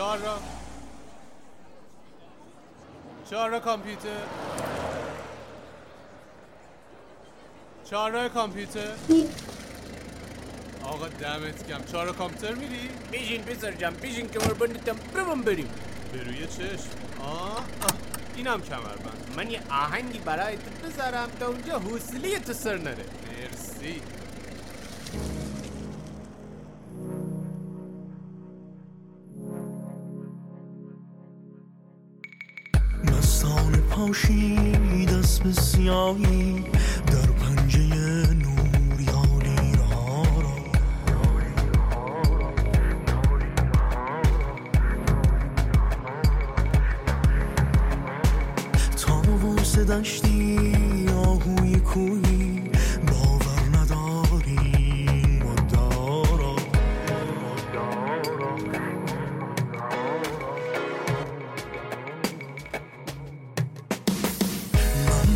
چهار را. چهار را کامپیوتر. چهار را کامپیوتر. آقا دمت کم چهار را کامپیوتر میری؟ بیشین پسر جم بیشین کمر بندتم برم بریم. به روی چشم. آه, آه. اینم کمربند. من یه آهنگی برای تو بذارم تا اونجا حوصله تو سر نره. مرسی. مستان پاشی دست به سیاهی.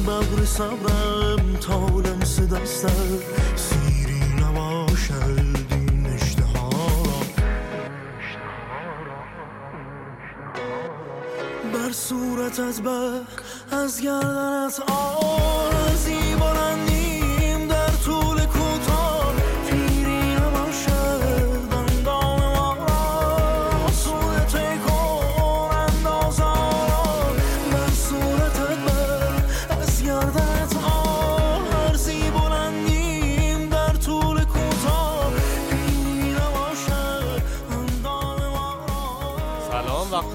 ببر صبرم تا لمس دستت سیری نباشد این اشتها بر صورتت بر از گردنت آرزی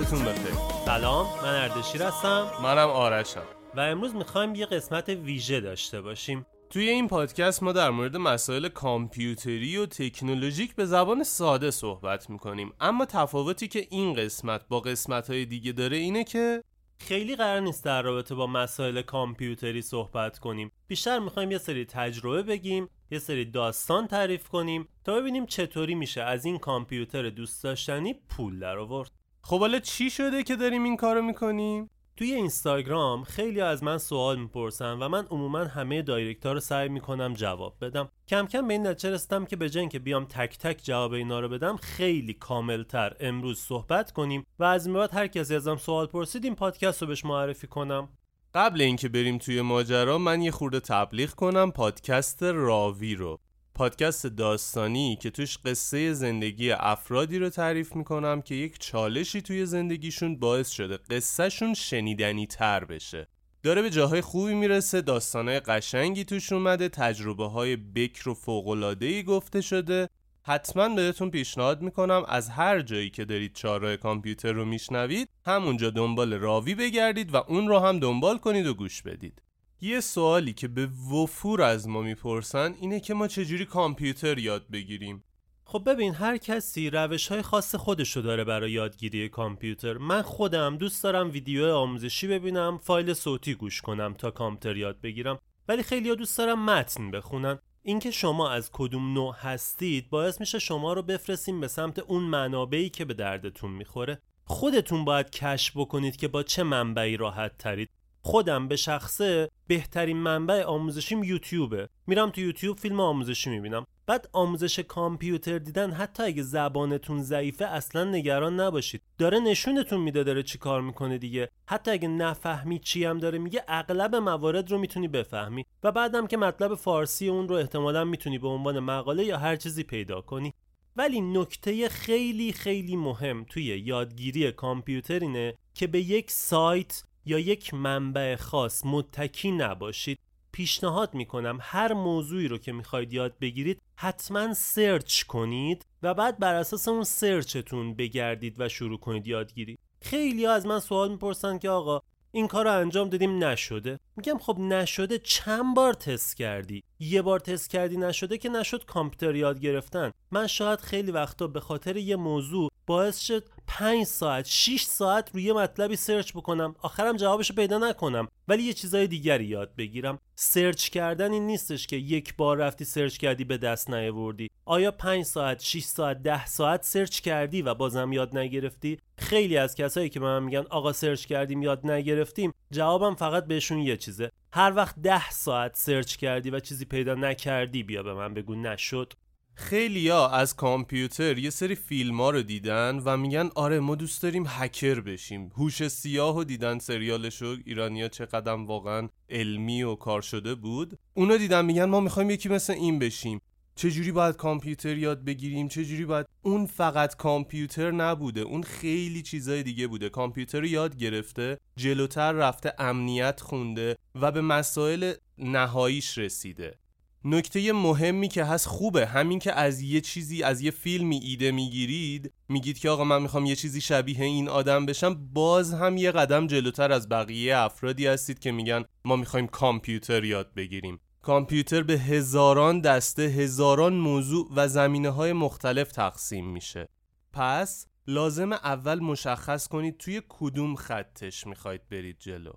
سلام وقتتون بخیر سلام من اردشیر هستم. منم آرشم. و امروز می‌خوایم یه قسمت ویژه داشته باشیم. توی این پادکست ما در مورد مسائل کامپیوتری و تکنولوژیک به زبان ساده صحبت می‌کنیم. اما تفاوتی که این قسمت با قسمت های دیگه داره اینه که خیلی قرار نیست در رابطه با مسائل کامپیوتری صحبت کنیم. بیشتر می‌خوایم یه سری تجربه بگیم یه سری داستان تعریف کنیم تا ببینیم چطوری میشه از این کامپیوتر دوست داشتنی پول در آورد خب حالا چی شده که داریم این کارو می‌کنیم؟ توی اینستاگرام خیلی از من سوال می‌پرسن و من عموما همه دایرکت رو سعی می‌کنم جواب بدم. کم کم به این نتیجه رسیدم که به اینکه بیام تک تک جواب اینا رو بدم خیلی کاملتر امروز صحبت کنیم و از این بعد هر کسی ازم سوال پرسید این پادکست رو بهش معرفی کنم. قبل اینکه بریم توی ماجرا من یه خورده تبلیغ کنم پادکست راوی رو. پادکست داستانی که توش قصه زندگی افرادی رو تعریف می‌کنم که یک چالشی توی زندگیشون باعث شده قصهشون شنیدنی تر بشه. داره به جاهای خوبی می‌رسه داستانهای قشنگی توش اومده تجربه های بکر و فوقلادهی گفته شده. حتما بهتون پیشنهاد می‌کنم از هر جایی که دارید چهارراه کامپیوتر رو میشنوید همونجا دنبال راوی بگردید و اون رو هم دنبال کنید و گوش بدید. یه سوالی که به وفور از ما می‌پرسن اینه که ما چجوری کامپیوتر یاد بگیریم؟ خب ببین هر کسی روش های خاص خودشو داره برای یادگیری کامپیوتر. من خودم دوست دارم ویدیو آموزشی ببینم فایل صوتی گوش کنم تا کامپیوتر یاد بگیرم. ولی خیلی دوست دارم متن بخونن. اینکه شما از کدوم نوع هستید باعث میشه شما رو بفرستیم به سمت اون منابعی که به دردتون می‌خوره. خودتون باید کشف بکنید که با چه منبعی راحت ترید خودم به شخصه بهترین منبع آموزشیم یوتیوبه. میرم تو یوتیوب فیلم آموزشی می‌بینم. بعد آموزش کامپیوتر دیدن حتی اگه زبانتون ضعیفه اصلا نگران نباشید. داره نشونتون میده داره چی کار می‌کنه دیگه. حتی اگه نفهمی چی هم داره میگه اغلب موارد رو می‌تونی بفهمی. و بعدم که مطلب فارسی اون رو احتمالا می‌تونی به عنوان مقاله یا هر چیزی پیدا کنی. ولی نکته خیلی خیلی مهم توی یادگیری کامپیوتر اینه که به یک سایت یا یک منبع خاص متکی نباشید پیشنهاد می‌کنم هر موضوعی رو که می‌خواید یاد بگیرید حتما search کنید و بعد بر اساس اون search تون بگردید و شروع کنید یادگیری خیلی از من سوال می‌پرسن که آقا این کار رو انجام دادیم نشده. میگم خب نشده چند بار تست کردی؟ یه بار تست کردی نشده که نشد کامپیوتر یاد گرفتن. من شاید خیلی وقتا به خاطر یه موضوع باعث شد 5 ساعت 6 ساعت روی مطلبی search بکنم. آخرم جوابشو پیدا نکنم. ولی یه چیزای دیگری یاد بگیرم. search کردن این نیستش که یک بار رفتی search کردی به دست نیاوردی. آیا 5 ساعت 6 ساعت 10 ساعت search کردی و بازم یاد نگرفتی؟ خیلی از کسایی که به من میگن آقا search کردیم یاد نگرفتیم جوابم فقط بهشون یه چیزه. هر وقت 10 ساعت search کردی و چیزی پیدا نکردی بیا به من بگو نشد. خیلیا از کامپیوتر یه سری فیلم ها رو دیدن و میگن آره ما دوست داریم هکر بشیم. هوش سیاه و دیدن سریالشو ایرانیا چقدر واقعا علمی و کار شده بود. اونو دیدن میگن ما می‌خوایم یکی مثل این بشیم. چجوری باید کامپیوتر یاد بگیریم؟ چجوری باید؟ اون فقط کامپیوتر نبوده. اون خیلی چیزای دیگه بوده. کامپیوتر رو یاد گرفته جلوتر رفته امنیت خونده و به مسائل نهاییش رسیده. نکته مهمی که هست خوبه. همین که از یه چیزی از یه فیلمی ایده می‌گیرید میگید که آقا من می‌خوام یه چیزی شبیه این آدم بشم باز هم یه قدم جلوتر از بقیه افرادی هستید که میگن ما می‌خوایم کامپیوتر یاد بگیریم. کامپیوتر به هزاران دسته هزاران موضوع و زمینه های مختلف تقسیم میشه. پس لازم اول مشخص کنید توی کدوم خطش می‌خواید برید جلو.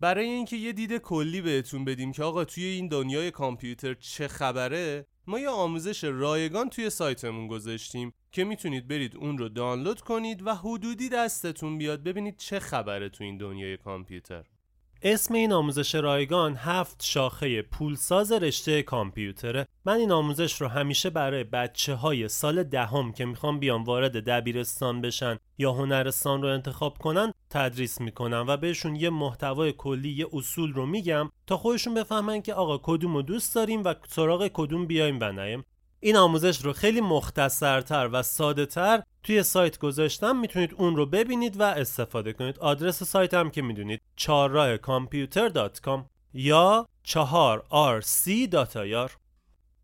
برای اینکه یه دید کلی بهتون بدیم که آقا توی این دنیای کامپیوتر چه خبره ما یه آموزش رایگان توی سایتمون گذاشتیم که می‌تونید برید اون رو دانلود کنید و حدودی دستتون بیاد ببینید چه خبره تو این دنیای کامپیوتر. اسم این آموزش رایگان هفت شاخه پولساز رشته کامپیوتره. من این آموزش رو همیشه برای بچه های سال دهم که می‌خوان بیان وارد دبیرستان بشن یا هنرستان رو انتخاب کنن تدریس می‌کنم و بهشون یه محتوای کلی یه اصول رو میگم تا خودشون بفهمن که آقا کدوم رو دوست داریم و سراغ کدوم بیایم و نیم این آموزش رو خیلی مختصرتر و ساده تر توی سایت گذاشتم. می‌تونید اون رو ببینید و استفاده کنید. آدرس سایت هم که می‌دونید چهارراه کامپیوتر یا چهار rc.ir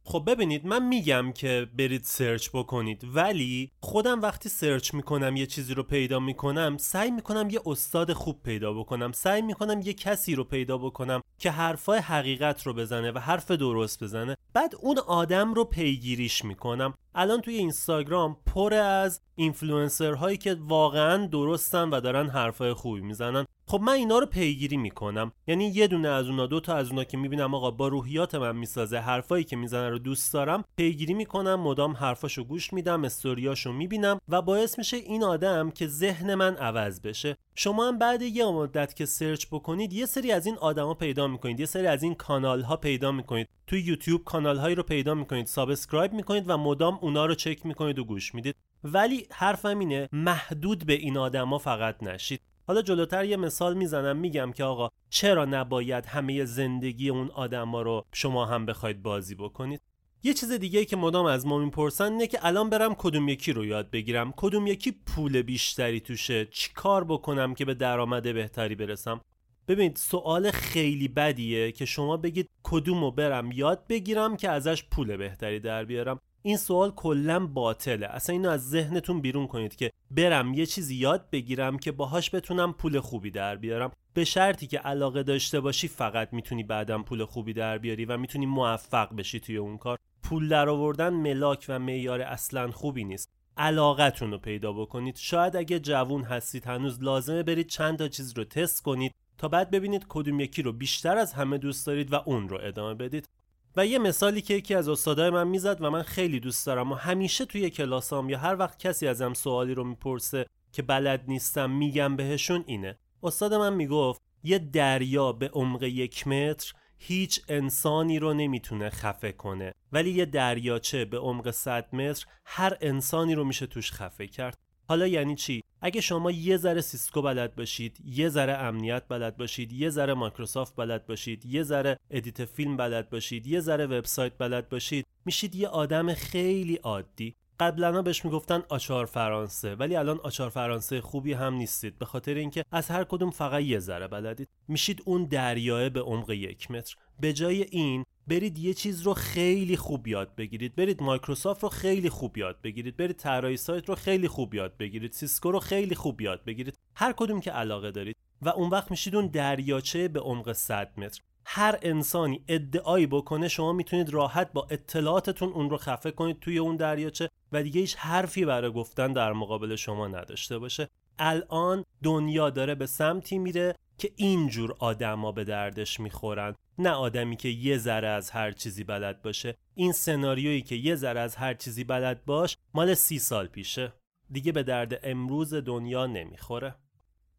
خب ببینید من میگم که برید search بکنید ولی خودم وقتی search می‌کنم یه چیزی رو پیدا می‌کنم سعی می‌کنم یه استاد خوب پیدا بکنم سعی می‌کنم یه کسی رو پیدا بکنم که حرفای حقیقت رو بزنه و حرف درست بزنه. بعد اون آدم رو پیگیریش می‌کنم. الان توی اینستاگرام پر از اینفلوئنسر هایی که واقعا درستن و دارن حرفای خوبی می‌زنن. خب من اینا رو پیگیری می‌کنم. یعنی یه دونه از اونا دو تا از اونا که می‌بینم آقا با روحیات من می‌سازه حرفایی که می‌زنه رو دوست دارم پیگیری می‌کنم مدام حرفاشو گوش میدم استوریاشو می‌بینم و باعث میشه این آدم که ذهن من عوض بشه. شما هم بعد یه مدت که search بکنید یه سری از این آدما پیدا می‌کنید یه سری از این کانال ها پیدا می‌کنید. تو یوتیوب کانال هایی رو پیدا می‌کنید subscribe می‌کنید و مدام اونا رو چک می‌کنید و گوش می‌دید. ولی حرفم اینه محدود به این آدما فقط نشید. حالا جلوتر یه مثال می‌زنم میگم که آقا چرا نباید همه زندگی اون آدما رو شما هم بخواید بازی بکنید؟ یه چیز دیگه که مدام از ما می‌پرسن اینه که الان برم کدوم یکی رو یاد بگیرم؟ کدوم یکی پول بیشتری توشه؟ چیکار بکنم که به درآمد بهتری برسم؟ ببینید سوال خیلی بدیه که شما بگید کدوم رو برم یاد بگیرم که ازش پول بهتری در بیارم. این سوال کلا باطله. اصلا اینو از ذهنتون بیرون کنید که برم یه چیزی یاد بگیرم که باهاش بتونم پول خوبی در بیارم. به شرطی که علاقه داشته باشی فقط می‌تونی بعدم پول خوبی در بیاری و می‌تونی موفق بشی توی اون کار. پول در آوردن ملاک و معیار اصلا خوبی نیست. علاقتون رو پیدا بکنید. شاید اگه جوون هستید هنوز لازمه برید چند تا چیز رو تست کنید تا بعد ببینید کدوم یکی رو بیشتر از همه دوست دارید و اون رو ادامه بدید. و یه مثالی که یکی از استادای من می‌زد و من خیلی دوست دارم و همیشه توی کلاسام یا هر وقت کسی ازم سوالی رو می‌پرسه که بلد نیستم میگم بهشون اینه. استاد من می‌گفت یه دریا به عمق یک متر هیچ انسانی رو نمی‌تونه خفه کنه ولی یه دریاچه به عمق 100 متر هر انسانی رو میشه توش خفه کرد. حالا یعنی چی؟ اگه شما یه ذره سیسکو بلد باشید یه ذره امنیت بلد باشید یه ذره مایکروسافت بلد باشید یه ذره edit فیلم بلد باشید یه ذره وبسایت بلد باشید میشید یه آدم خیلی عادی. قبلا بهش می‌گفتن آچار فرانسه ولی الان آچار فرانسه خوبی هم نیستید به خاطر اینکه از هر کدوم فقط یه ذره بلدید. میشید اون دریاچه به عمق یک متر. به جای این برید یه چیز رو خیلی خوب یاد بگیرید. برید مایکروسافت رو خیلی خوب یاد بگیرید. برید طراحی سایت رو خیلی خوب یاد بگیرید. سیسکو رو خیلی خوب یاد بگیرید. هر کدوم که علاقه دارید. و اون وقت میشید اون دریاچه به عمق 100 متر. هر انسانی ادعایی بکنه شما می‌تونید راحت با اطلاعاتتون اون رو خفه کنید توی اون دریاچه و دیگه هیچ حرفی برای گفتن در مقابل شما نداشته باشه. الان دنیا داره به سمتی میره که اینجور آدما به دردش می‌خورن. نه آدمی که یه ذره از هر چیزی بلد باشه. این سناریویی که یه ذره از هر چیزی بلد باش مال سی سال پیشه. دیگه به درد امروز دنیا نمی‌خوره.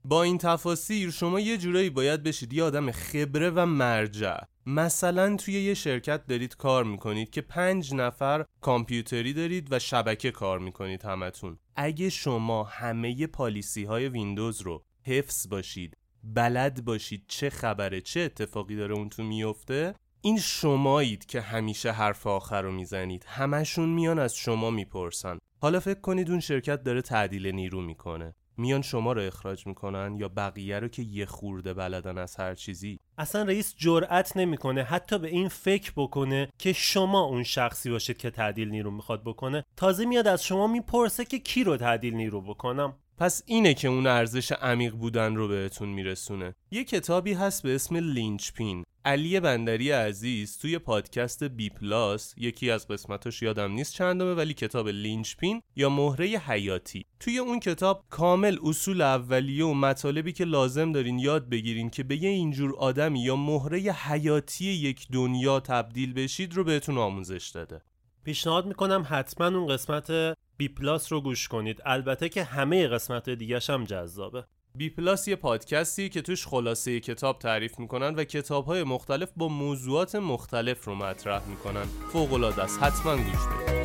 با این تفاسیر شما یه جورایی باید بشید یه آدم خبره و مرجع. مثلا توی یه شرکت دارید کار می‌کنید که پنج نفر کامپیوتری دارید و شبکه کار می‌کنید همتون. اگه شما همه پالیسی های ویندوز رو حفظ باشید بلد باشید چه خبره چه اتفاقی داره اون تو میفته این شمایید که همیشه حرف آخر رو می‌زنید. همشون میان از شما می‌پرسن. حالا فکر کنید اون شرکت داره تعدیل نیرو می‌کنه. میان شما رو اخراج می‌کنن یا بقیه رو که یه خورده بلدن از هر چیزی؟ اصلا رئیس جرأت نمی‌کنه حتی به این فکر بکنه که شما اون شخصی باشید که تعدیل نیرو می‌خواد بکنه. تازه میاد از شما می‌پرسه که کی رو تعدیل نیرو بکنم. پس اینه که اون ارزش عمیق بودن رو بهتون میرسونه. یه کتابی هست به اسم Linchpin علی بندری عزیز توی پادکست BPlus یکی از قسمتاش یادم نیست چندمه ولی کتاب Linchpin یا مهره حیاتی. توی اون کتاب کامل اصول اولیه و مطالبی که لازم دارین یاد بگیرین که به یه اینجور آدمی یا مهره حیاتی یک دنیا تبدیل بشید رو بهتون آموزش داده. پیشنهاد می‌کنم حتما اون قسمت بی پلاس رو گوش کنید. البته که همه قسمت دیگه هم جذابه. بی پلاس یه پادکستی که توش خلاصه کتاب تعریف می‌کنن و کتاب های مختلف با موضوعات مختلف رو مطرح می‌کنن. فوق العاده است. حتما گوش بدید.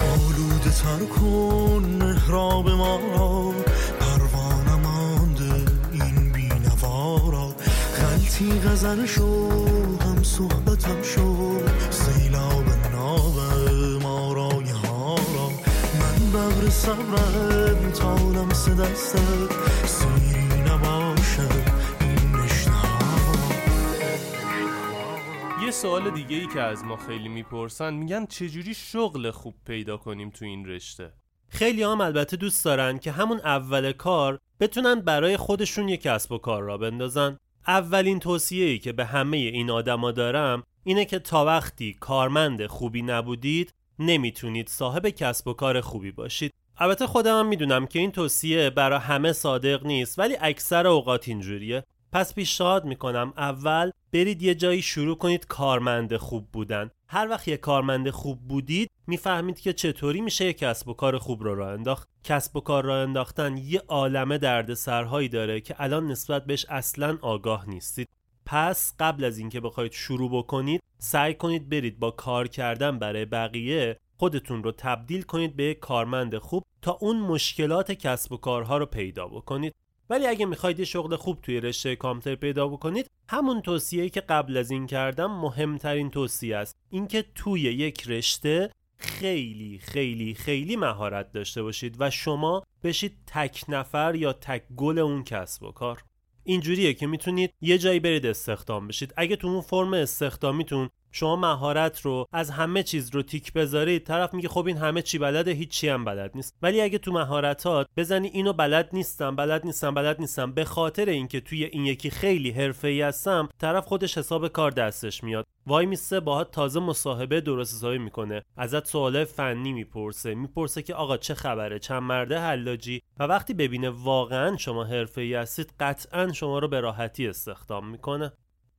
آلوده تر کن محراب ما غلطی غزل شو هم صحبتم شو سیلاب ناب ما رای ها را. من ببر صبرم تا لمس دستت سیری نباشه این یه سوال دیگه ای که از ما خیلی می‌پرسن میگن چجوری شغل خوب پیدا کنیم تو این رشته؟ خیلی هم البته دوست دارن که همون اول کار بتونن برای خودشون یک کسب و کار را بندازن. اولین توصیه‌ای که به همه این آدما دارم اینه که تا وقتی کارمند خوبی نبودید نمی‌تونید صاحب کسب و کار خوبی باشید. البته خودم هم می‌دونم که این توصیه برای همه صادق نیست ولی اکثر اوقات اینجوریه. پس پیشنهاد می‌کنم اول برید یه جایی شروع کنید کارمند خوب بودن. هر وقت یه کارمند خوب بودید می‌فهمید که چطوری میشه یه کسب و کار خوب رو راه انداخت. کسب و کار راه انداختن یه عالمه درد سرهایی داره که الان نسبت بهش اصلا آگاه نیستید. پس قبل از اینکه بخواید شروع بکنید سعی کنید برید با کار کردن برای بقیه خودتون رو تبدیل کنید به کارمند خوب تا اون مشکلات کسب و کارها رو پیدا بکنید. ولی اگه می‌خواید یه شغل خوب توی رشته کامپیوتر پیدا بکنید همون توصیه‌ای که قبل از این کردم مهمترین توصیه است. اینکه توی یک رشته خیلی خیلی خیلی مهارت داشته باشید و شما بشید تک نفر یا تک گل اون کسب و کار. اینجوریه که می‌تونید یه جایی برید استخدام بشید. اگه تو اون فرم استخدامیتون شما مهارت رو از همه چیز رو تیک بذارید طرف میگه خب این همه چی بلده هیچی هم بلد نیست. ولی اگه تو مهارتات بزنی اینو بلد نیستم بلد نیستم بلد نیستم به خاطر اینکه توی این یکی خیلی حرفه‌ای هستم طرف خودش حساب کار دستش میاد. وای میسته باهات تازه مصاحبه درست حسابی می‌کنه. ازت سوال فنی می‌پرسه. می‌پرسه که آقا چه خبره؟ چند مرده حلاجی؟ و وقتی ببینه واقعا شما حرفه‌ای هستید قطعا شما رو به راحتی استخدام می‌کنه.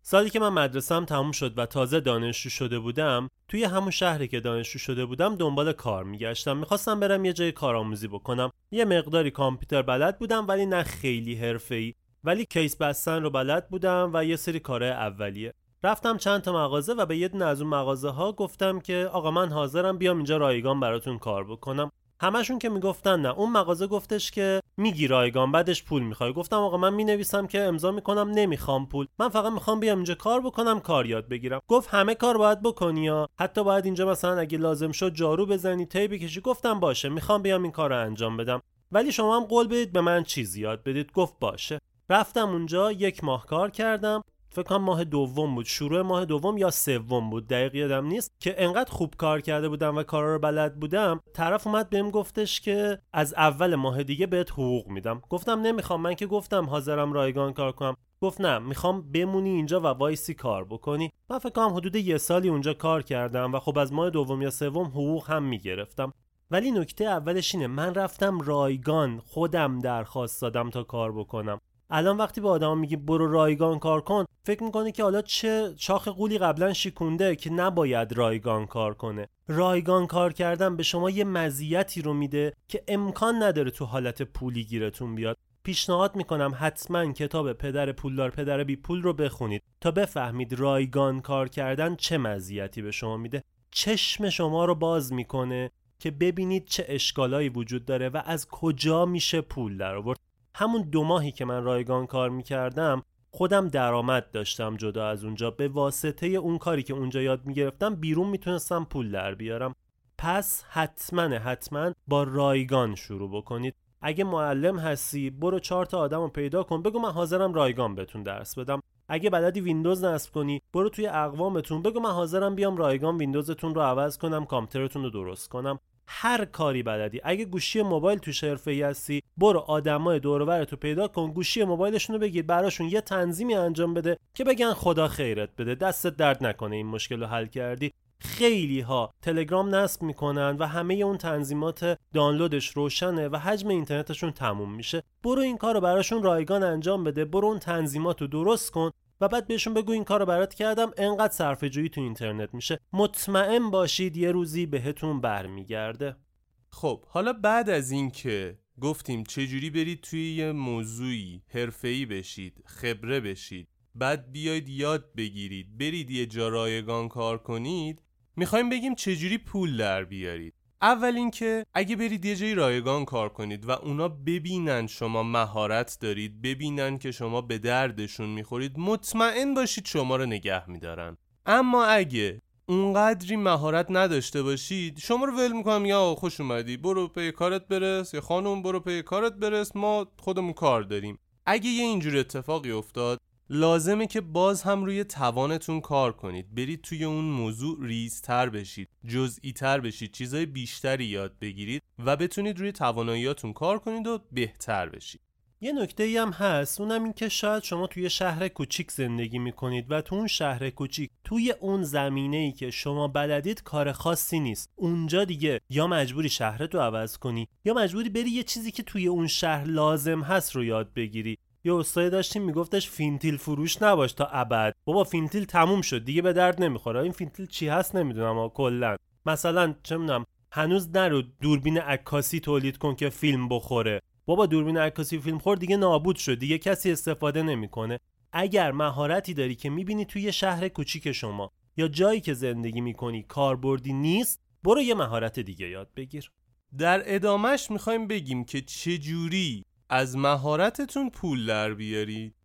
سالی که من مدرسم تموم شد و تازه دانشجو شده بودم توی همون شهری که دانشجو شده بودم دنبال کار میگشتم. می‌خواستم برم یه جای کارآموزی بکنم. یه مقداری کامپیوتر بلد بودم ولی نه خیلی حرفه‌ای. ولی کیس بستن رو بلد بودم و یه سری کارهای اولیه. رفتم چند تا مغازه و به یه دونه از اون مغازه ها گفتم که آقا من حاضرم بیام اینجا رایگان براتون کار بکنم. همشون که می‌گفتن نه. اون مغازه گفتش که میگی رایگان بعدش پول می‌خوای. گفتم آقا من می‌نویسم که امضا می‌کنم نمی‌خوام پول. من فقط می‌خوام بیام اینجا کار بکنم کار یاد بگیرم. گفت همه کار باید بکنی یا حتی باید اینجا مثلا اگه لازم شد جارو بزنی تی بکشی گفتم باشه می‌خوام بیام این کار رو انجام بدم. ولی شما هم قول بدید به من چیزی یاد بدید. گفت باشه. رفتم اونجا یک ماه کار کردم. فکر کنم ماه دوم بود. شروع ماه دوم یا سوم بود. دقیق یادم نیست. که انقدر خوب کار کرده بودم و کارا رو بلد بودم طرف اومد بهم گفتش که از اول ماه دیگه بهت حقوق میدم. گفتم نمی‌خوام. من که گفتم حاضرم رایگان کار کنم. گفت نه می‌خوام بمونی اینجا و وایسی کار بکنی. من فکر کنم حدود یه سالی اونجا کار کردم و خب از ماه دوم یا سوم حقوق هم می‌گرفتم. ولی نکته اولش اینه. من رفتم رایگان خودم درخواست دادم تا کار بکنم. الان وقتی به آدم میگی برو رایگان کار کن فکر می‌کنه که حالا چه شاخ قولی قبلا شیکونده که نباید رایگان کار کنه. رایگان کار کردن به شما یه مزیتی رو میده که امکان نداره تو حالت پولی گیرتون بیاد. پیشنهاد می‌کنم حتما کتاب پدر پولدار پدر بی پول رو بخونید تا بفهمید رایگان کار کردن چه مزیتی به شما میده. چشم شما رو باز می‌کنه که ببینید چه اشکالایی وجود داره و از کجا میشه پول در آورد همون دو ماهی که من رایگان کار می‌کردم خودم درآمد داشتم جدا از اونجا. به واسطه اون کاری که اونجا یاد می‌گرفتم بیرون می‌تونستم پول در بیارم. پس حتما حتما با رایگان شروع بکنید. اگه معلم هستی برو چهار تا آدم رو پیدا کن. بگو من حاضرم رایگان بهتون درس بدم. اگه بلدی ویندوز نصب کنی برو توی اقوامتون. بگو من حاضرم بیام رایگان ویندوزتون رو عوض کنم کامپیوترتون رو درست کنم. هر کاری بلدی. اگه گوشی موبایل تو ای هستی برو آدمای دور تو پیدا کن گوشی موبایلشون رو بگیر براشون یه تنظیمی انجام بده که بگن خدا خیرت بده. دستت درد نکنه این مشکل رو حل کردی. خیلی ها تلگرام نصب می‌کنن و همه اون تنظیمات دانلودش روشنه و حجم اینترنتشون تموم میشه. برو این کار رو براشون رایگان انجام بده. برو اون تنظیمات رو درست کن. و بعد بهشون بگو این کار رو برات کردم انقدر صرفه جویی تو اینترنت میشه. مطمئن باشید یه روزی بهتون برمیگرده. خب حالا بعد از این که گفتیم چجوری برید توی یه موضوعی حرفه‌ای بشید خبره بشید بعد بیاید یاد بگیرید برید یه جا رایگان کار کنید می‌خوایم بگیم چجوری پول در بیارید. اول اینکه اگه برید یه جایی رایگان کار کنید و اونا ببینن شما مهارت دارید ببینن که شما به دردشون می‌خورید مطمئن باشید شما رو نگه میدارن. اما اگه اونقدری مهارت نداشته باشید شما رو ول می‌کنن آقا خوش اومدی برو پی کارت برس یا خانم برو پی کارت برس ما خودمون کار داریم. اگه یه اینجور اتفاقی افتاد لازمه که باز هم روی توانتون کار کنید. برید توی اون موضوع ریزتر بشید جزئی تر بشید چیزای بیشتری یاد بگیرید و بتونید روی تواناییاتون کار کنید و بهتر بشید. یه نکته ای هم هست اونم این که شاید شما توی شهر کوچیک زندگی می‌کنید و تو اون شهر کوچیک توی اون زمینه ای که شما بلدید کار خاصی نیست. اونجا دیگه یا مجبوری شهرت رو عوض کنی یا مجبوری بری یه چیزی که توی اون شهر لازم هست رو یاد بگیری. یه استادی داشتیم میگفتش فیتیله فروش نباش تا ابد. بابا فیتیله تموم شد دیگه به درد نمی‌خوره. این فیتیله چی هست نمی‌دونم کلا. مثلا چه می‌دونم هنوز نرو دوربین عکاسی تولید کن که فیلم بخوره. بابا دوربین عکاسی فیلم خور دیگه نابود شد. دیگه کسی استفاده نمی‌کنه. اگر مهارتی داری که می‌بینی توی شهر کوچیک شما یا جایی که زندگی می‌کنی کاربردی نیست برو یه مهارت دیگه یاد بگیر. در ادامهش می‌خوایم بگیم که چجوری از مهارتتون پول در بیارید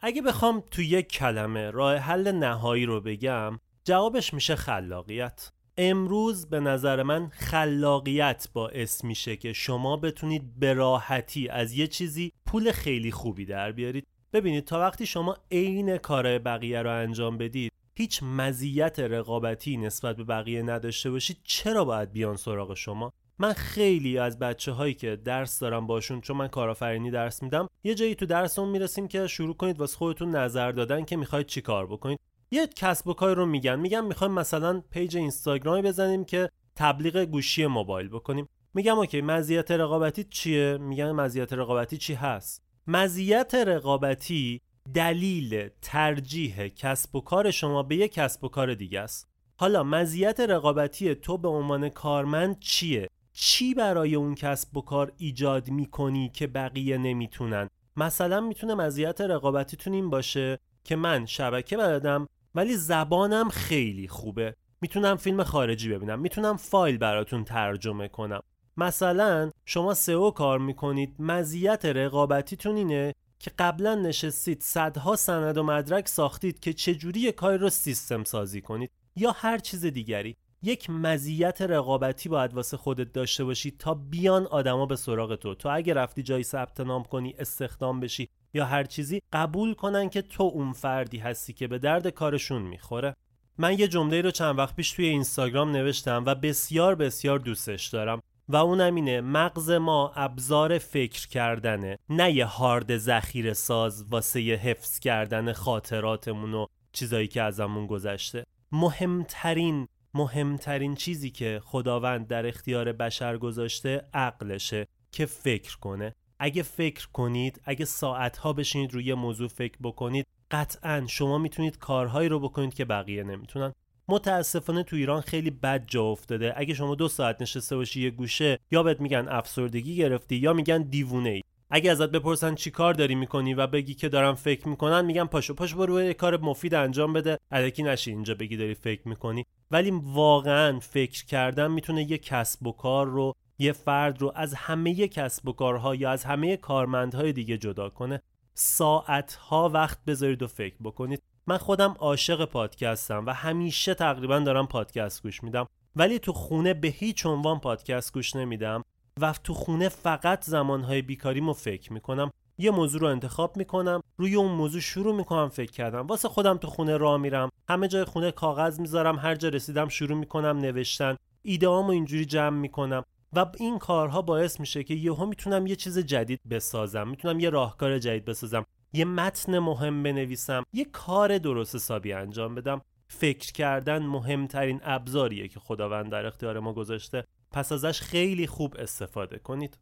اگه بخوام تو یک کلمه راه حل نهایی رو بگم جوابش میشه خلاقیت. امروز به نظر من خلاقیت باعث میشه که شما بتونید به راحتی از یه چیزی پول خیلی خوبی در بیارید. ببینید تا وقتی شما عین کار بقیه رو انجام بدید هیچ مزیت رقابتی نسبت به بقیه نداشته باشید. چرا باید بیان سراغ شما؟ من خیلی از بچه هایی که درس دارم باشون چون من کارآفرینی درس میدم یه جایی تو درسمون می‌رسیم که شروع کنید واسه خودتون نظر دادن که می‌خواید چی کار بکنید. یه کسب و کاری رو میگن. میگم می‌خوایم مثلا page اینستاگرامی بزنیم که تبلیغ گوشی موبایل بکنیم. میگم OK مزیت رقابتی چیه؟ میگن مزیت رقابتی چی هست؟ مزیت رقابتی دلیل ترجیح کسب و کار شما به یک کسب و کار دیگه است. حالا مزیت رقابتی تو به عنوان کارمند چیه؟ چی برای اون کسب و کار ایجاد می‌کنی که بقیه نمی‌تونن؟ مثلا می‌تونه مزیت رقابتیتون این باشه که من شبکه بلدم ولی زبانم خیلی خوبه. می‌تونم فیلم خارجی ببینم. می‌تونم فایل براتون ترجمه کنم. مثلا شما سئو کار می‌کنید. مزیت رقابتیتون اینه که قبلا نشستید صدها سند و مدرک ساختید که چجوری کار رو سیستم سازی کنید یا هر چیز دیگری. یک مزیت رقابتی باید واسه خودت داشته باشی تا بیان آدما به سراغ تو. تو اگه رفتی جایی ثبت نام کنی استخدام بشی یا هر چیزی قبول کنن که تو اون فردی هستی که به درد کارشون می‌خوره. من یه جمله رو چند وقت پیش توی اینستاگرام نوشتم و بسیار بسیار دوستش دارم و اونم اینه مغز ما ابزار فکر کردنه نه یه هارد ذخیره ساز واسه یه حفظ کردن خاطراتمون و چیزایی که ازمون گذشته. مهمترین مهمترین چیزی که خداوند در اختیار بشر گذاشته عقلشه که فکر کنه. اگه فکر کنید اگه ساعتها بشینید روی موضوع فکر بکنید قطعا شما می‌تونید کارهایی رو بکنید که بقیه نمی‌تونن. متاسفانه تو ایران خیلی بد جا افتاده. اگه شما دو ساعت نشسته باشی یه گوشه یا بهت میگن افسردگی گرفتی یا میگن دیوونه ای اگه ازت بپرسن چی کار داری می‌کنی و بگی که دارم فکر می‌کنن میگم پاشو پاشو برو یه کار مفید انجام بده. الکی نشی اینجا بگی داری فکر می‌کنی. ولی واقعا فکر کردن می‌تونه یه کسب و کار رو یه فرد رو از همه کسب و کارها یا از همه کارمندهای دیگه جدا کنه. ساعتها وقت بذارید و فکر بکنید. من خودم عاشق پادکستم و همیشه تقریبا دارم پادکست گوش میدم. ولی تو خونه به هیچ عنوان پادکست گوش نمیدم. و تو خونه فقط زمانهای بیکاریمو فکر می‌کنم. یه موضوع رو انتخاب می‌کنم روی اون موضوع شروع می‌کنم فکر کردم. واسه خودم تو خونه راه میرم همه جای خونه کاغذ می‌ذارم هر جا رسیدم شروع می‌کنم نوشتن. ایدهامو اینجوری جمع می‌کنم و این کارها باعث میشه که یهو می‌تونم یه چیز جدید بسازم. می‌تونم یه راهکار جدید بسازم. یه متن مهم بنویسم. یه کار درست حسابی انجام بدم. فکر کردن مهمترین ابزاریه که خداوند در اختیار ما گذاشته. پس ازش خیلی خوب استفاده کنید.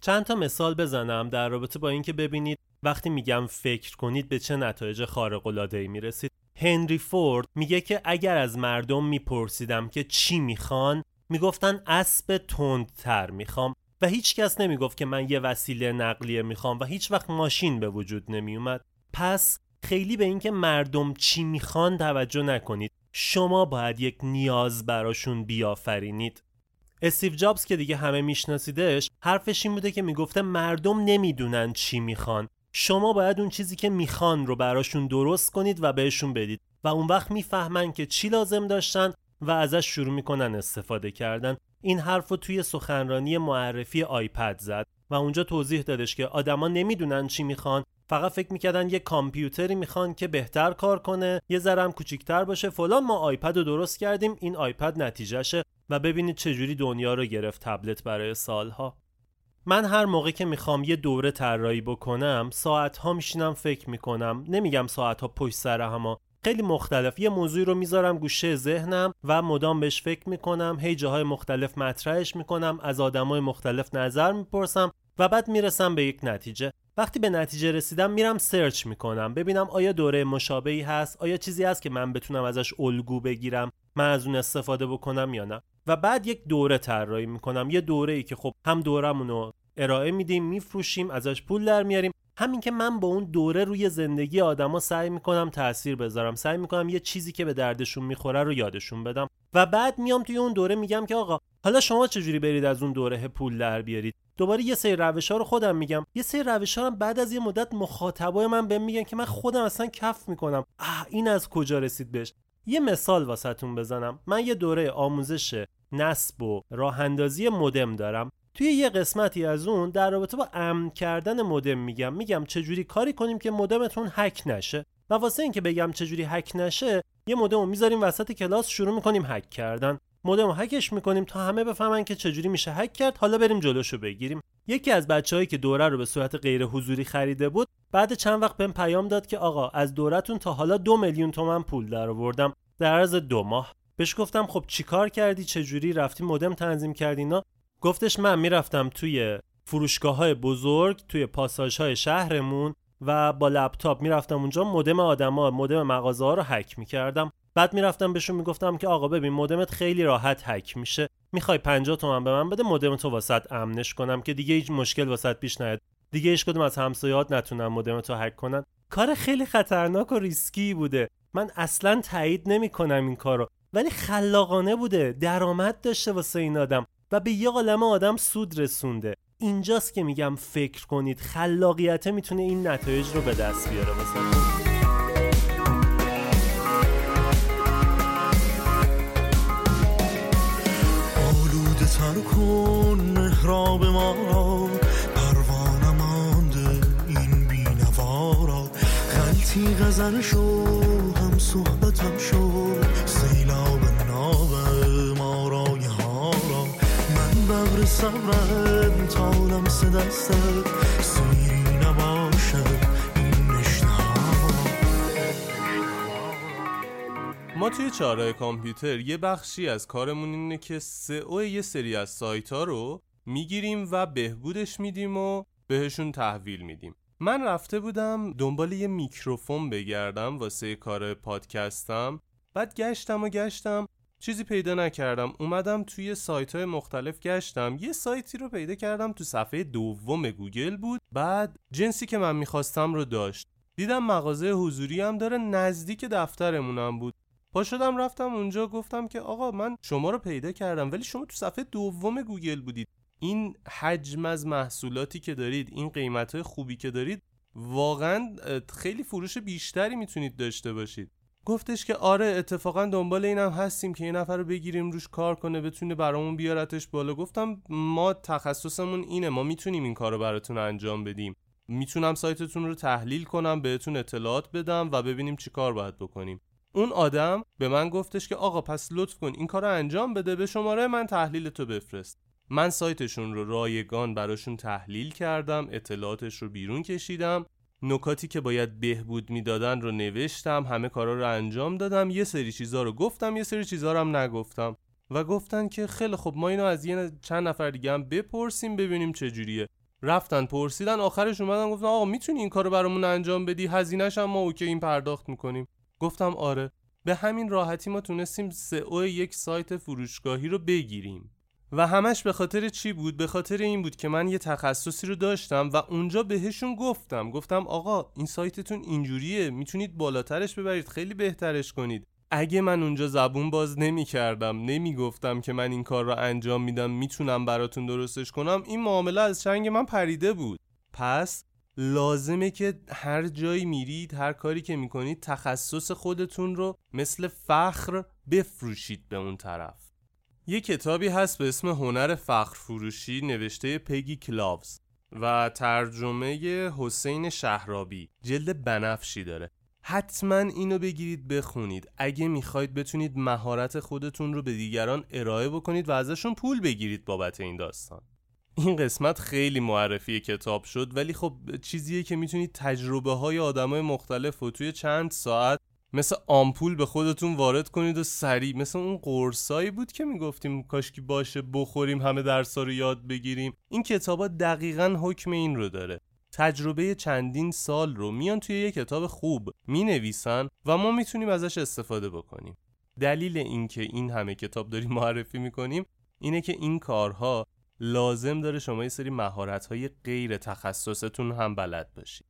چند تا مثال بزنم در رابطه با اینکه ببینید وقتی میگم فکر کنید به چه نتایج خارق العاده ای می‌رسید. هنری فورد میگه که اگر از مردم میپرسیدم که چی می‌خوان می‌گفتن اسب تندتر می‌خوام و هیچ کس نمی‌گفت که من یه وسیله نقلیه می‌خوام و هیچ وقت ماشین به وجود نمیومد پس خیلی به اینکه مردم چی می‌خوان توجه نکنید. شما باید یک نیاز براشون بیافرینید. استیو جابز که دیگه همه میشناسیدش حرفش این بوده که می‌گفته مردم نمی‌دونن چی می‌خوان. شما باید اون چیزی که می‌خوان رو براشون درست کنید و بهشون بدید. و اون وقت می‌فهمن که چی لازم داشتن و ازش شروع می‌کنن استفاده کردن. این حرف رو توی سخنرانی معرفی آیپد زد و اونجا توضیح دادش که آدما نمی‌دونن چی می‌خوان. فقط فکر می‌کردن یه کامپیوتری می‌خوان که بهتر کار کنه یه ذرم کوچیکتر باشه. فلان ما آیپد رو درست کردیم این آیپد نتیجهشه. و ببینید چجوری دنیا رو گرفت تبلت برای سالها. من هر موقع که می‌خوام یه دوره طراحی بکنم ساعتها میشینم فکر می‌کنم. نمیگم ساعتها پشت سر هم خیلی مختلف. یه موضوعی رو می‌ذارم گوشه ذهنم و مدام بهش فکر می‌کنم. هی جاهای مختلف مطرحش می‌کنم از آدمای مختلف نظر می‌پرسم و بعد می‌رسم به یک نتیجه. وقتی به نتیجه رسیدم میرم سرچ می‌کنم. ببینم آیا دوره مشابهی هست؟ آیا چیزی هست که من بتونم ازش الگو بگیرم؟ من از اون استفاده بکنم یا نه؟ و بعد یک دوره طراحی می‌کنم. یه دوره ای که خب هم دورمون رو ارائه میدیم میفروشیم ازش پول در میاریم. همین که من با اون دوره روی زندگی آدما سعی می‌کنم تاثیر بذارم. سعی می‌کنم یه چیزی که به دردشون می‌خوره رو یادشون بدم. و بعد میام توی اون دوره میگم که آقا حالا شما چجوری برید از اون دوره پول در بیارید؟ دوباره یه سری روش ها رو خودم میگم. یه سری روش ها بعد از یه مدت مخاطبای من بهم میگن که من خودم اصلا کف می‌کنم. اه این از کجا رسید بهش؟ یه مثال واسهتون بزنم. من یه دوره آموزش نصب و راه اندازی مودم دارم. توی یه قسمتی از اون در رابطه با امن کردن مودم میگم. میگم چجوری کاری کنیم که مودمتون هک نشه. و واسه اینکه بگم چجوری هک نشه یه مودم می‌ذاریم وسط کلاس شروع می‌کنیم هک کردن. مودم هکش می‌کنیم تا همه بفهمن که چجوری میشه هک کرد. حالا بریم جلوشو بگیریم. یکی از بچههایی که دوره رو به صورت غیر حضوری خریده بود بعد چند وقت بهم پیام داد که آقا از دورتون تا حالا دو میلیون تومن پول درآوردم در عرض دو ماه. بهش گفتم خب چیکار کردی؟ چجوری رفتی؟ مودم تنظیم کردی اینا؟ گفتش من می‌رفتم توی فروشگاه های بزرگ توی پاساژ های شهرمون و با لپتاپ می‌رفتم اونجا. مودم آدما مودم مغازه ها رو هک می‌کردم. بعد می‌رفتم بهشون می‌گفتم که آقا ببین مودمت خیلی راحت هک میشه. می‌خوای 50 تومن به من بده مودم تو واسط امنش کنم که دیگه هیچ مشکل واسط پیش نیاد. دیگه هیچ کدوم از همسایه‌هات نتونن مودم تو هک کنن. کار خیلی خطرناک و ریسکی بوده. من اصلا تایید نمی‌کنم این کارو. ولی خلاقانه بوده. درآمد داشته واسه این آدم و به یه عالم آدم سود رسونده. اینجاست که میگم فکر کنید. خلاقیت می‌تونه این نتایج رو به دست بیاره واسه تر کن محراب ما را. پروانه مانده این بینوارا غلطی غزل شو هم صحبتم شو. سیلاب ناب ما را ها را. من ببر صبرم تا لمس دستت. توی چهارراه کامپیوتر یه بخشی از کارمون اینه که سئو یه سری از سایت ها رو می‌گیریم و بهبودش میدیم و بهشون تحویل میدیم. من رفته بودم دنبال یه میکروفون بگردم واسه کار پادکستم بعد گشتم و گشتم چیزی پیدا نکردم. اومدم توی سایت های مختلف گشتم. یه سایتی رو پیدا کردم تو صفحه دوم گوگل بود. بعد جنسی که من می‌خواستم رو داشت. دیدم مغازه حضوری هم داره نزدیک دفترمونم بود. پا شدم رفتم اونجا گفتم که آقا من شما رو پیدا کردم ولی شما تو صفحه دوم گوگل بودید. این حجم از محصولاتی که دارید این قیمت خوبی که دارید واقعا خیلی فروش بیشتری می‌تونید داشته باشید. گفتش که آره اتفاقا دنبال اینم هستیم که یه نفر رو بگیریم روش کار کنه بتونه برامون بیارتش بالا. گفتم ما تخصصمون اینه ما می‌تونیم این کار رو براتون انجام بدیم. می‌تونم سایتتون رو تحلیل کنم بهتون اطلاعات بدم و ببینیم چی کار باید بکنیم. اون آدم به من گفتش که آقا پس لطف کن این کار رو انجام بده به شماره من تحلیل تو بفرست. من سایتشون رو رایگان براشون تحلیل کردم اطلاعاتش رو بیرون کشیدم. نکاتی که باید بهبود می‌دادن رو نوشتم همه کارا رو انجام دادم. یه سری چیزا رو گفتم یه سری چیزا رو هم نگفتم. و گفتن که خیلی خب ما اینو از یه چند نفر دیگه هم بپرسیم ببینیم چه جوریه. رفتن پرسیدن آخرش اومدن گفتن آقا می‌تونی این کارو برامون انجام بدی؟ هزینهش هم ما اوکی این پرداخت می‌کنیم. گفتم آره به همین راحتی ما تونستیم سئو یک سایت فروشگاهی رو بگیریم. و همش به خاطر چی بود؟ به خاطر این بود که من یه تخصصی رو داشتم و اونجا بهشون گفتم. گفتم آقا این سایتتون اینجوریه می‌تونید بالاترش ببرید خیلی بهترش کنید. اگه من اونجا زبون باز نمی کردم نمی گفتم که من این کار رو انجام میدم می‌تونم براتون درستش کنم این معامله از چنگ من پریده بود. پس لازمه که هر جایی میرید هر کاری که می‌کنید تخصص خودتون رو مثل فخر بفروشید به اون طرف. یه کتابی هست به اسم هنر فخر فروشی نوشته پگی کلاوز و ترجمه حسین شهرابی. جلد بنفشی داره. حتما اینو بگیرید بخونید. اگه می‌خواید بتونید مهارت خودتون رو به دیگران ارائه بکنید و ازشون پول بگیرید بابت این داستان. این قسمت خیلی معرفی کتاب شد ولی خب چیزیه که می‌تونید تجربه های آدمای مختلف و توی چند ساعت مثل آمپول به خودتون وارد کنید و سریع مثل اون قرصایی بود که می‌گفتیم کاشکی باشه بخوریم همه درسا رو یاد بگیریم. این کتابا دقیقا حکم این رو داره. تجربه چندین سال رو میان توی یه کتاب خوب می نویسن و ما می‌تونیم ازش استفاده بکنیم. دلیل اینکه این همه کتاب داریم معرفی می‌کنیم اینه که این کارها لازم داره شما یه سری مهارت های غیر تخصصتون هم بلد باشید.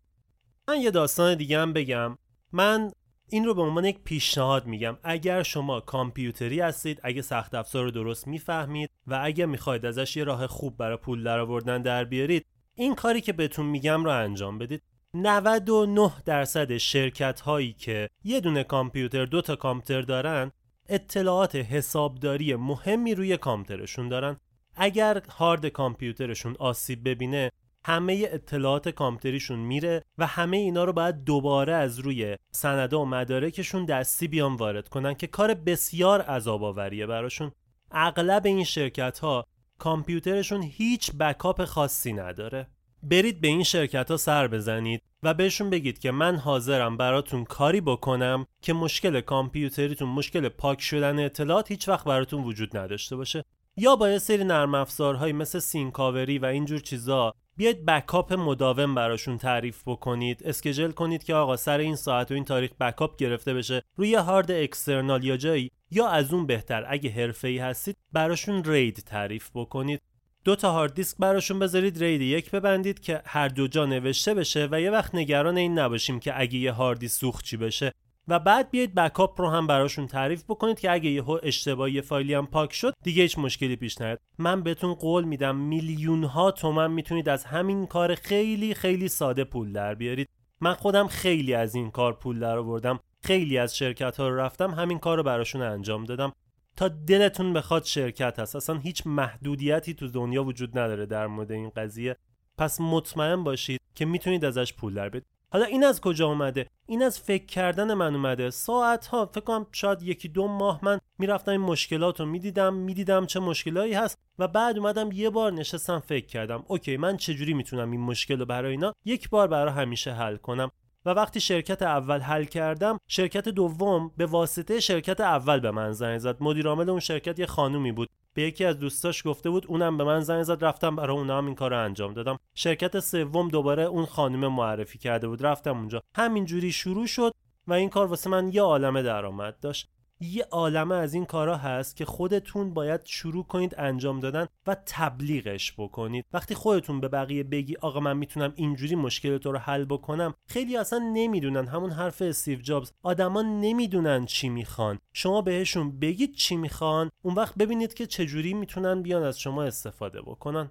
من یه داستان دیگه هم بگم. من این رو به عنوان یک پیشنهاد میگم. اگر شما کامپیوتری هستید اگه سخت افزار رو درست می‌فهمید و اگه می‌خواید ازش یه راه خوب برای پول درآوردن در بیارید این کاری که بهتون میگم رو انجام بدید. 99 درصد شرکت هایی که یه دونه کامپیوتر دو تا کامپیوتر دارن اطلاعات حسابداری مهمی روی کامپیوترشون دارن. اگر هارد کامپیوترشون آسیب ببینه همه اطلاعات کامپیوتریشون میره و همه اینا رو باید دوباره از روی سنده و مدارکشون دستی بیان وارد کنن که کار بسیار عذاب آوریه براشون. اغلب این شرکت ها کامپیوترشون هیچ بکاپ خاصی نداره. برید به این شرکت ها سر بزنید و بهشون بگید که من حاضرم براتون کاری بکنم که مشکل کامپیوتریتون مشکل پاک شدن اطلاعات هیچ وقت براتون وجود نداشته باشه. یا با یه سری نرم افزارهایی مثل Syncovery و اینجور چیزا بیاید backup مداوم براشون تعریف بکنید. schedule کنید که آقا سر این ساعت و این تاریخ backup گرفته بشه روی هارد external یا جایی یا از اون بهتر. اگه حرفه‌ای هستید براشون RAID تعریف بکنید. دو تا هارد دیسک براشون بذارید RAID یک ببندید که هر دو جا نوشته بشه و یه وقت نگران این نباشیم که اگه یه هاردی سوخت چی بشه. و بعد بیاید backup رو هم براشون تعریف بکنید که اگه یهو اشتباهی فایلی هم پاک شد دیگه هیچ مشکلی پیش نیاد. من بهتون قول میدم میلیون ها تومن می‌تونید از همین کار خیلی خیلی ساده پول در بیارید. من خودم خیلی از این کار پول در آوردم. خیلی از شرکت ها رو رفتم همین کار رو براشون انجام دادم. تا دلتون بخواد شرکت هست. اصلا هیچ محدودیتی تو دنیا وجود نداره در مورد این قضیه. پس مطمئن باشید که می‌تونید ازش پول در بیارید. حالا این از کجا اومده؟ این از فکر کردن من اومده. ساعت ها فکر کنم شاید یکی دو ماه من می‌رفتم این مشکلات رو می‌دیدم می‌دیدم چه مشکلایی هست و بعد اومدم یه بار نشستم فکر کردم. اوکی من چجوری می‌تونم این مشکل رو برای اینا یک بار برای همیشه حل کنم؟ و وقتی شرکت اول حل کردم شرکت دوم به واسطه شرکت اول به من زنگ زد. مدیر عامل اون شرکت یه خانومی بود. به یکی از دوستاش گفته بود اونم به من زنگ زد رفتم برای اونها هم این کار انجام دادم. شرکت سوم دوباره اون خانم معرفی کرده بود رفتم اونجا. همینجوری شروع شد و این کار واسه من یه عالمه درآمد داشت. یه عالمه از این کارا هست که خودتون باید شروع کنید انجام دادن و تبلیغش بکنید. وقتی خودتون به بقیه بگی آقا من می‌تونم اینجوری مشکل تو رو حل بکنم خیلی اصلا نمی‌دونن. همون حرف استیو جابز آدما نمی‌دونن چی می‌خوان. شما بهشون بگید چی می‌خوان اون وقت ببینید که چجوری می‌تونن بیان از شما استفاده بکنن.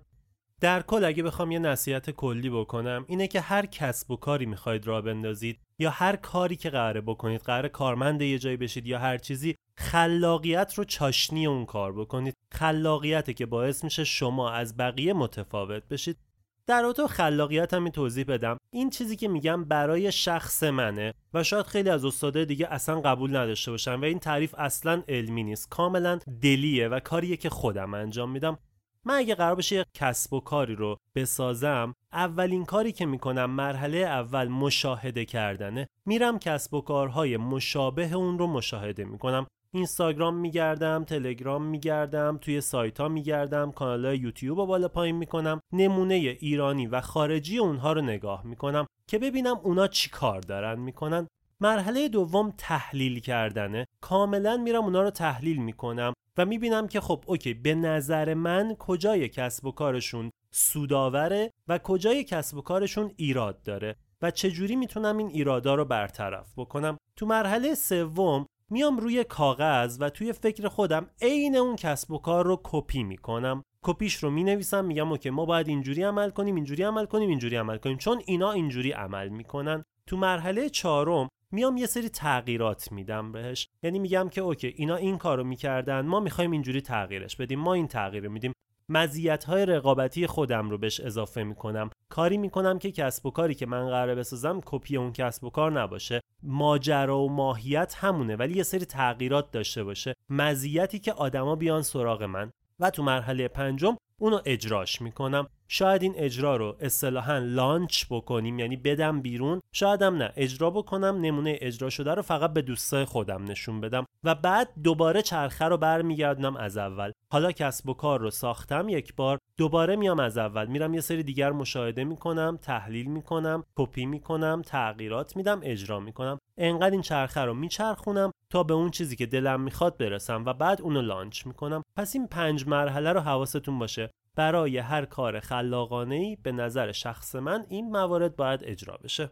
در کل اگه بخوام یه نصیحت کلی بکنم اینه که هر کسب و کاری می‌خواید را بندازید یا هر کاری که قراره بکنید قراره کارمند یه جایی بشید یا هر چیزی خلاقیت رو چاشنی اون کار بکنید. خلاقیت که باعث میشه شما از بقیه متفاوت بشید. در رابطه خلاقیت هم توضیح بدم. این چیزی که میگم برای شخص منه و شاید خیلی از استادای دیگه اصلا قبول نداشته باشن و این تعریف اصلا علمی نیست. کاملا دلیه و کاریه که خودم انجام میدم. من اگه قرار بشه یک کسب و کاری رو بسازم اولین کاری که می‌کنم مرحله اول مشاهده کردنه. میرم کسب و کارهای مشابه اون رو مشاهده می‌کنم. اینستاگرام میگردم تلگرام میگردم توی سایت ها میگردم کانال های یوتیوب رو بالا پایین می‌کنم نمونه ایرانی و خارجی اونها رو نگاه می‌کنم که ببینم اونا چی کار دارن می‌کنن. مرحله دوم تحلیل کردنه. کاملا میرم اونا رو تحلیل می‌کنم و می‌بینم که خب اوکی به نظر من کجای کسب و کارشون سوداوره و کجای کسب و کارشون ایراد داره و چجوری می‌تونم این ایرادا رو برطرف بکنم. تو مرحله سوم میام روی کاغذ و توی فکر خودم عین اون کسب و کار رو کپی می‌کنم. کپیش رو می نویسم میگم OK ما باید اینجوری عمل کنیم اینجوری عمل کنیم اینجوری عمل کنیم چون اینا اینجوری عمل می‌کنن. تو مرحله چهارم میام یه سری تغییرات میدم بهش. یعنی میگم که OK اینا این کارو می‌کردن ما می‌خوایم اینجوری تغییرش بدیم ما این تغییر میدیم. مزیت های رقابتی خودم رو بهش اضافه می‌کنم. کاری می‌کنم که کسب و کاری که من قراره بسازم کپی اون کسب و کار نباشه. ماجرا و ماهیت همونه ولی یه سری تغییرات داشته باشه. مزیتی که آدما بیان سراغ من. و تو مرحله پنجم اونو اجراش می‌کنم. شاید این اجرا رو اصطلاحا لانچ بکنیم یعنی بدم بیرون. شایدم نه اجرا بکنم نمونه اجرا شده رو فقط به دوستای خودم نشون بدم و بعد دوباره چرخه رو برمیگردونم از اول. حالا کسب و کار رو ساختم یک بار دوباره میام از اول. میرم یه سری دیگر مشاهده می‌کنم تحلیل می‌کنم کپی می‌کنم تغییرات میدم اجرا می‌کنم. انقدر این چرخه رو میچرخونم تا به اون چیزی که دلم می‌خواد برسم و بعد اونو لانچ می‌کنم. پس این پنج مرحله رو حواستون باشه. برای هر کار خلاقانه ای به نظر شخص من این موارد باید اجرا بشه.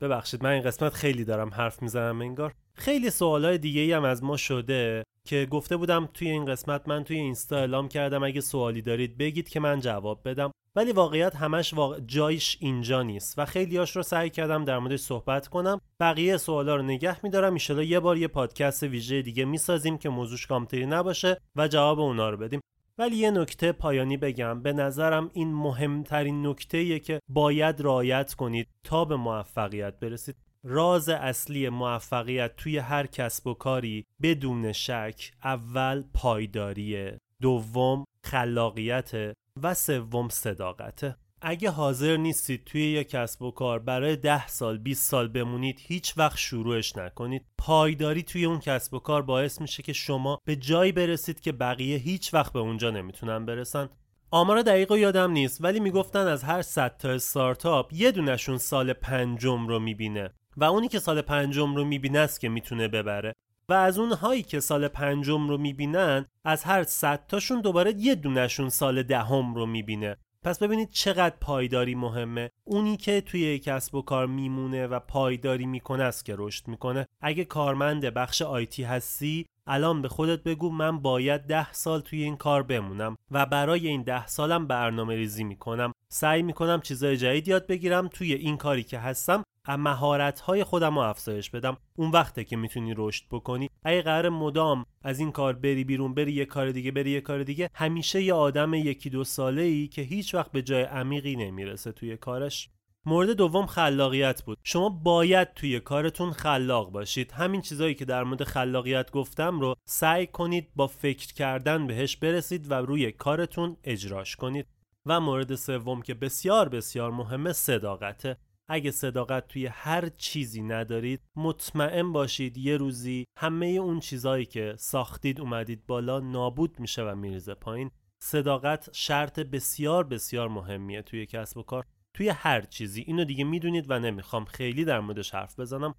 ببخشید من این قسمت خیلی دارم حرف می‌زنم انگار. خیلی سوالای دیگه هم از ما شده که گفته بودم توی این قسمت من توی اینستا اعلام کردم. اگه سوالی دارید بگید که من جواب بدم. ولی واقعیت همش واقع... جایش اینجا نیست. و خیلیاش رو سعی کردم در موردش صحبت کنم. بقیه سوالا رو نگه میدارم. ان یه بار یه پادکست ویژه دیگه می‌سازیم که موضوعش کامتری نباشه و جواب اونا رو بدیم. ولی یه نکته پایانی بگم. به نظرم این مهمترین نکته که باید رعایت کنید تا به موفقیت برسید. راز اصلی موفقیت توی هر کسب و کاری بدون شک اول پایداریه. دوم خلاقیت. و سوم صداقته. اگه حاضر نیستید توی یک کسب و کار برای ده سال 20 سال بمونید هیچ وقت شروعش نکنید. پایداری توی اون کسب و کار باعث میشه که شما به جایی برسید که بقیه هیچ وقت به اونجا نمی‌تونن برسن. آمارا دقیق و یادم نیست ولی می‌گفتن از هر 100 تا استارتاپ یه دونشون سال پنجم رو می‌بینه. و اونی که سال پنجم رو می‌بینه است که می‌تونه ببره. و از اونهایی که سال پنجم رو می‌بینن از هر صد تاشون دوباره یه دونشون سال دهم رو می‌بینه. پس ببینید چقدر پایداری مهمه. اونی که توی کسب و کار میمونه و پایداری می‌کنه است که رشد می‌کنه. اگه کارمند بخش آیتی هستی الان به خودت بگو من باید ده سال توی این کار بمونم و برای این ده سالم برنامه ریزی می‌کنم. سعی می‌کنم چیزای جدید یاد بگیرم توی این کاری که هستم مهارت های خودم رو افزایش بدم. اون وقته که می‌تونی رشد بکنی. اگه قرار مدام از این کار بری بیرون بری یه کار دیگه بری یه کار دیگه. همیشه یه آدم یکی دو ساله ای که هیچ وقت به جای عمیقی نمی‌رسه توی کارش. مورد دوم خلاقیت بود. شما باید توی کارتون خلاق باشید. همین چیزهایی که در مورد خلاقیت گفتم رو سعی کنید با فکر کردن بهش برسید و روی کارتون اجراش کنید. و مورد سوم که بسیار بسیار مهمه صداقته. اگه صداقت توی هر چیزی ندارید مطمئن باشید یه روزی همه اون چیزایی که ساختید اومدید بالا نابود میشه و میریزه پایین. صداقت شرط بسیار بسیار مهمیه توی کسب و کار. توی هر چیزی. اینو دیگه می‌دونید و نمی‌خوام خیلی در موردش حرف بزنم.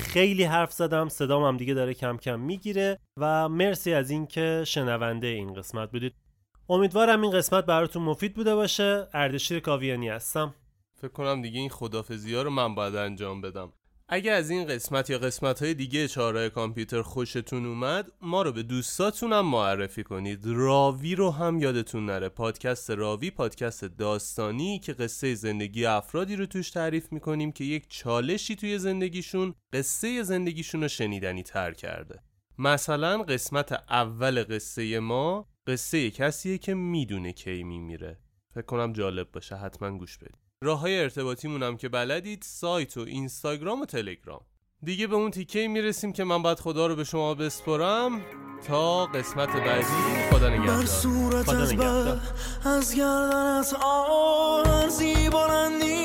خیلی حرف زدم صدام هم دیگه داره کم کم می‌گیره و مرسی از اینکه شنونده این قسمت بودید. امیدوارم این قسمت براتون مفید بوده باشه. اردشیر کاویانی هستم. فکر کنم دیگه این خدافزی ها رو من باید انجام بدم. اگه از این قسمت یا قسمت های دیگه چهارراه کامپیوتر خوشتون اومد ما رو به دوستاتونم معرفی کنید. راوی رو هم یادتون نره. پادکست راوی پادکست داستانی که قصه زندگی افرادی رو توش تعریف می‌کنیم که یک چالشی توی زندگیشون قصه زندگیشون رو شنیدنی تر کرده. مثلا قسمت اول قصه ما قصه کسیه که می‌دونه کی میمیره. فکر کنم جالب باشه. حتما گوش بدید. راه های ارتباطیمون هم که بلدید سایت و اینستاگرام و تلگرام. دیگه به اون تیکه می‌رسیم که من باید خدا رو به شما بسپرم. تا قسمت بعدی خدا نگهدار. خدا از نگهدار. از گردنت آرزی بلندی.